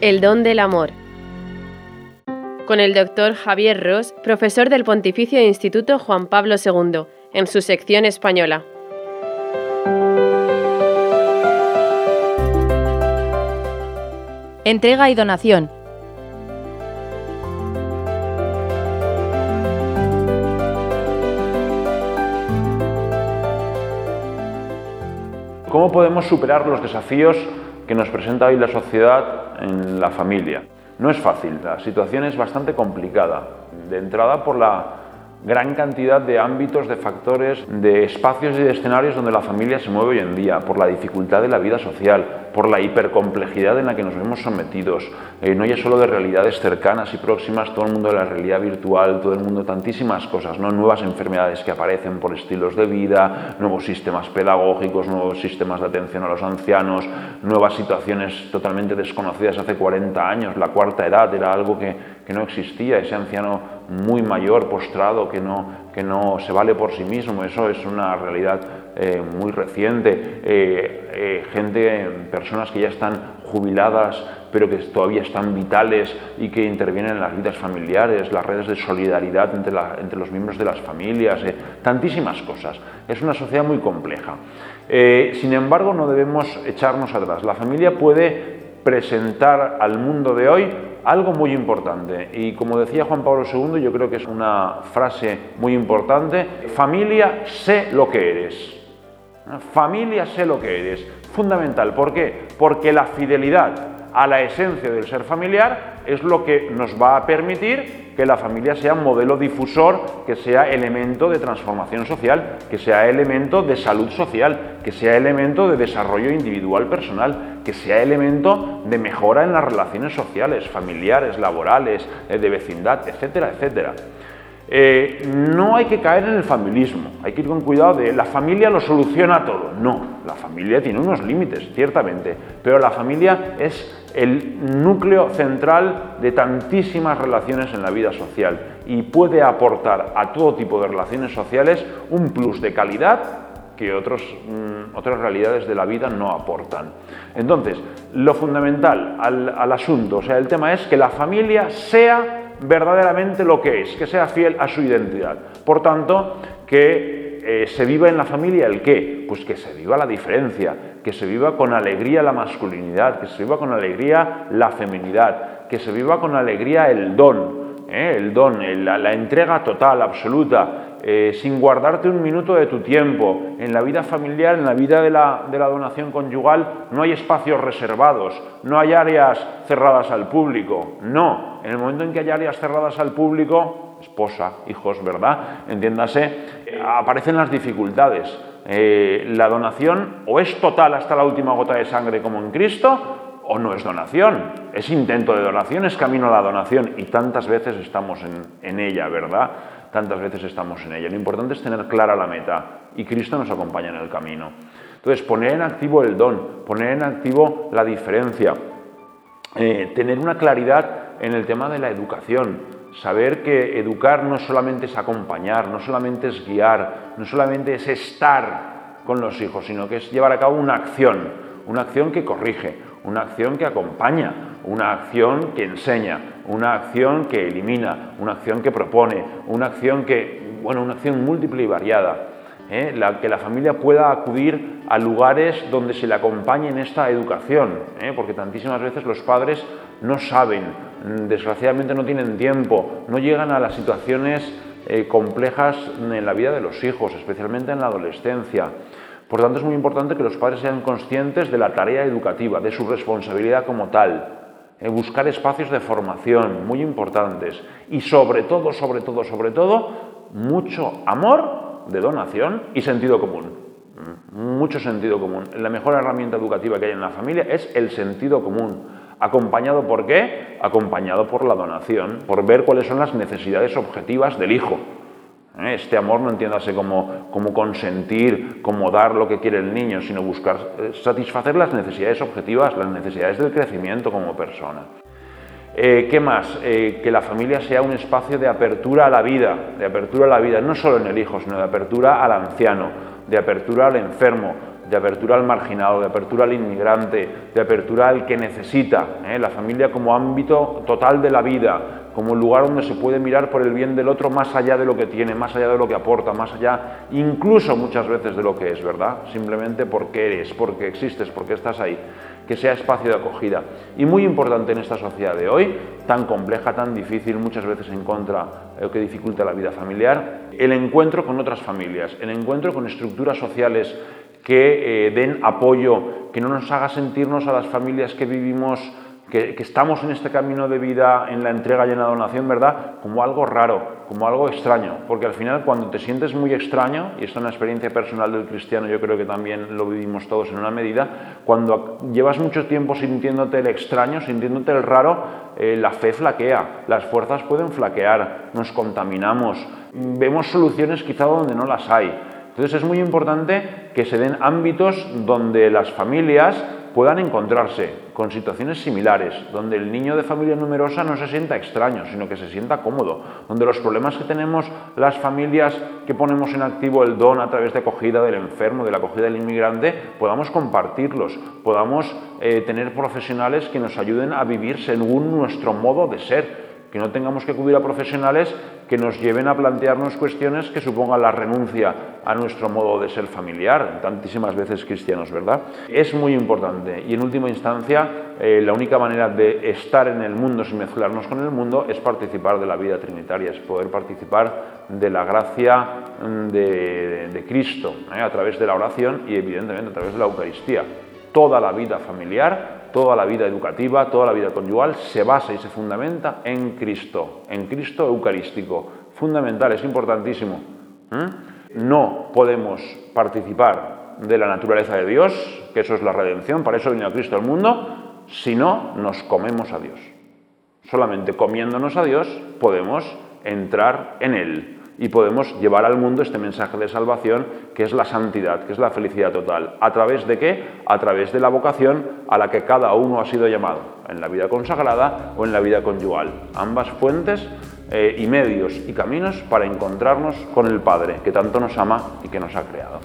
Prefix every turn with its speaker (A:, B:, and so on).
A: El don del amor. Con el doctor Javier Ross, profesor del Pontificio Instituto Juan Pablo II, en su sección española.
B: Entrega y donación.
C: ¿Cómo podemos superar los desafíos que nos presenta hoy la sociedad en la familia? No es fácil, la situación es bastante complicada. De entrada por la gran cantidad de ámbitos, de factores, de espacios y de escenarios donde la familia se mueve hoy en día, por la dificultad de la vida social, por la hipercomplejidad en la que nos vemos sometidos. Eh, no ya solo de realidades cercanas y próximas, todo el mundo de la realidad virtual, todo el mundo, tantísimas cosas, ¿no? nuevas enfermedades que aparecen por estilos de vida, nuevos sistemas pedagógicos, nuevos sistemas de atención a los ancianos, nuevas situaciones totalmente desconocidas hace 40 años. La cuarta edad era algo que, que no existía, ese anciano muy mayor, postrado, que no, que no se vale por sí mismo. Eso es una realidad eh, muy reciente. Eh, eh, gente, personas que ya están jubiladas, pero que todavía están vitales y que intervienen en las vidas familiares, las redes de solidaridad entre, entre los miembros de las familias, tantísimas cosas. Es una sociedad muy compleja. sin embargo, no debemos echarnos atrás. La familia puede presentar al mundo de hoy algo muy importante. Y como decía Juan Pablo II, yo creo que es una frase muy importante, familia, sé lo que eres. Familia, sé lo que eres. Fundamental. ¿Por qué? Porque la fidelidad a la esencia del ser familiar es lo que nos va a permitir que la familia sea modelo difusor, que sea elemento de transformación social, que sea elemento de salud social, que sea elemento de desarrollo individual personal, que sea elemento de mejora en las relaciones sociales, familiares, laborales, eh, de vecindad, etcétera, etcétera. Eh, no hay que caer en el familismo, hay que ir con cuidado de la familia lo soluciona todo. No, la familia tiene unos límites, ciertamente, pero la familia es el núcleo central de tantísimas relaciones en la vida social y puede aportar a todo tipo de relaciones sociales un plus de calidad que mm, otras realidades de la vida no aportan. Entonces, lo fundamental al, al asunto, o sea, el tema es que la familia sea verdaderamente lo que es, que sea fiel a su identidad. Por tanto, que eh, se viva en la familia el qué, pues que se viva la diferencia, que se viva con alegría la masculinidad, que se viva con alegría la feminidad, que se viva con alegría el don, ¿eh? el don, la entrega total, absoluta, eh, sin guardarte un minuto de tu tiempo. En la vida familiar, en la vida de la, de la, donación conyugal, no hay espacios reservados, no hay áreas cerradas al público. No, en el momento en que hay áreas cerradas al público, esposa, hijos, ¿verdad? Entiéndase, aparecen las dificultades. Eh, la donación o es total hasta la última gota de sangre como en Cristo, o no es donación, es intento de donación, es camino a la donación y tantas veces estamos en, en ella, ¿verdad? tantas veces estamos en ella. Lo importante es tener clara la meta y Cristo nos acompaña en el camino. Entonces, poner en activo el don, poner en activo la diferencia, eh, tener una claridad en el tema de la educación, saber que educar no solamente es acompañar, no solamente es guiar, no solamente es estar con los hijos, sino que es llevar a cabo una acción, una acción que corrige, una acción que acompaña, una acción que enseña, una acción que elimina, una acción que propone, una acción que, bueno, una acción múltiple y variada. ¿eh? Que la familia pueda acudir a lugares donde se le acompañe en esta educación, ¿eh? porque tantísimas veces los padres no saben, desgraciadamente no tienen tiempo, no llegan a las situaciones eh, complejas en la vida de los hijos, especialmente en la adolescencia. Por tanto, es muy importante que los padres sean conscientes de la tarea educativa, de su responsabilidad como tal, eh, buscar espacios de formación muy importantes y sobre todo, sobre todo, sobre todo, mucho amor de donación y sentido común. Mm, mucho sentido común. La mejor herramienta educativa que hay en la familia es el sentido común. ¿Acompañado por qué? Acompañado por la donación, por ver cuáles son las necesidades objetivas del hijo. ¿eh? Este amor no entiéndase como, como, consentir, como dar lo que quiere el niño, sino buscar eh, satisfacer las necesidades objetivas, las necesidades del crecimiento como persona. Eh, ¿Qué más? que la familia sea un espacio de apertura a la vida, de apertura a la vida, no solo en el hijo, sino de apertura al anciano, de apertura al enfermo, de apertura al marginado, de apertura al inmigrante, de apertura al que necesita, ¿eh? la familia como ámbito total de la vida, como lugar donde se puede mirar por el bien del otro más allá de lo que tiene, más allá de lo que aporta, más allá incluso muchas veces de lo que es, ¿verdad? Simplemente porque eres, porque existes, porque estás ahí, que sea espacio de acogida. Y muy importante en esta sociedad de hoy, tan compleja, tan difícil, muchas veces en contra, eh, que dificulta la vida familiar, el encuentro con otras familias, el encuentro con estructuras sociales que eh, den apoyo, que no nos haga sentirnos a las familias que vivimos que, estamos en este camino de vida, en la entrega y en la donación, ¿verdad? Como algo raro, como algo extraño, porque al final cuando te sientes muy extraño, y esto es una experiencia personal del cristiano, yo creo que también lo vivimos todos en una medida, cuando llevas mucho tiempo sintiéndote el extraño, sintiéndote el raro, eh, la fe flaquea, las fuerzas pueden flaquear, nos contaminamos, vemos soluciones quizá donde no las hay. Entonces es muy importante que se den ámbitos donde las familias puedan encontrarse con situaciones similares, donde el niño de familia numerosa no se sienta extraño, sino que se sienta cómodo, donde los problemas que tenemos las familias que ponemos en activo el don a través de acogida del enfermo, de la acogida del inmigrante, podamos compartirlos, podamos eh, tener profesionales que nos ayuden a vivir según nuestro modo de ser que no tengamos que acudir a profesionales que nos lleven a plantearnos cuestiones que supongan la renuncia a nuestro modo de ser familiar, tantísimas veces cristianos, ¿verdad? Es muy importante y en última instancia eh, la única manera de estar en el mundo sin mezclarnos con el mundo es participar de la vida trinitaria, es poder participar de la gracia mm, de, Cristo ¿eh? a través de la oración y evidentemente a través de la Eucaristía. Toda la vida familiar toda la vida educativa, toda la vida conyugal se basa y se fundamenta en Cristo, en Cristo eucarístico. Fundamental, es importantísimo. No podemos participar de la naturaleza de Dios, que eso es la redención, para eso vino a Cristo al mundo, si no nos comemos a Dios. Solamente comiéndonos a Dios podemos entrar en Él y podemos llevar al mundo este mensaje de salvación que es la santidad, que es la felicidad total. ¿A través de qué? A través de la vocación a la que cada uno ha sido llamado, en la vida consagrada o en la vida conyugal. Ambas fuentes eh, y medios y caminos para encontrarnos con el Padre, que tanto nos ama y que nos ha creado.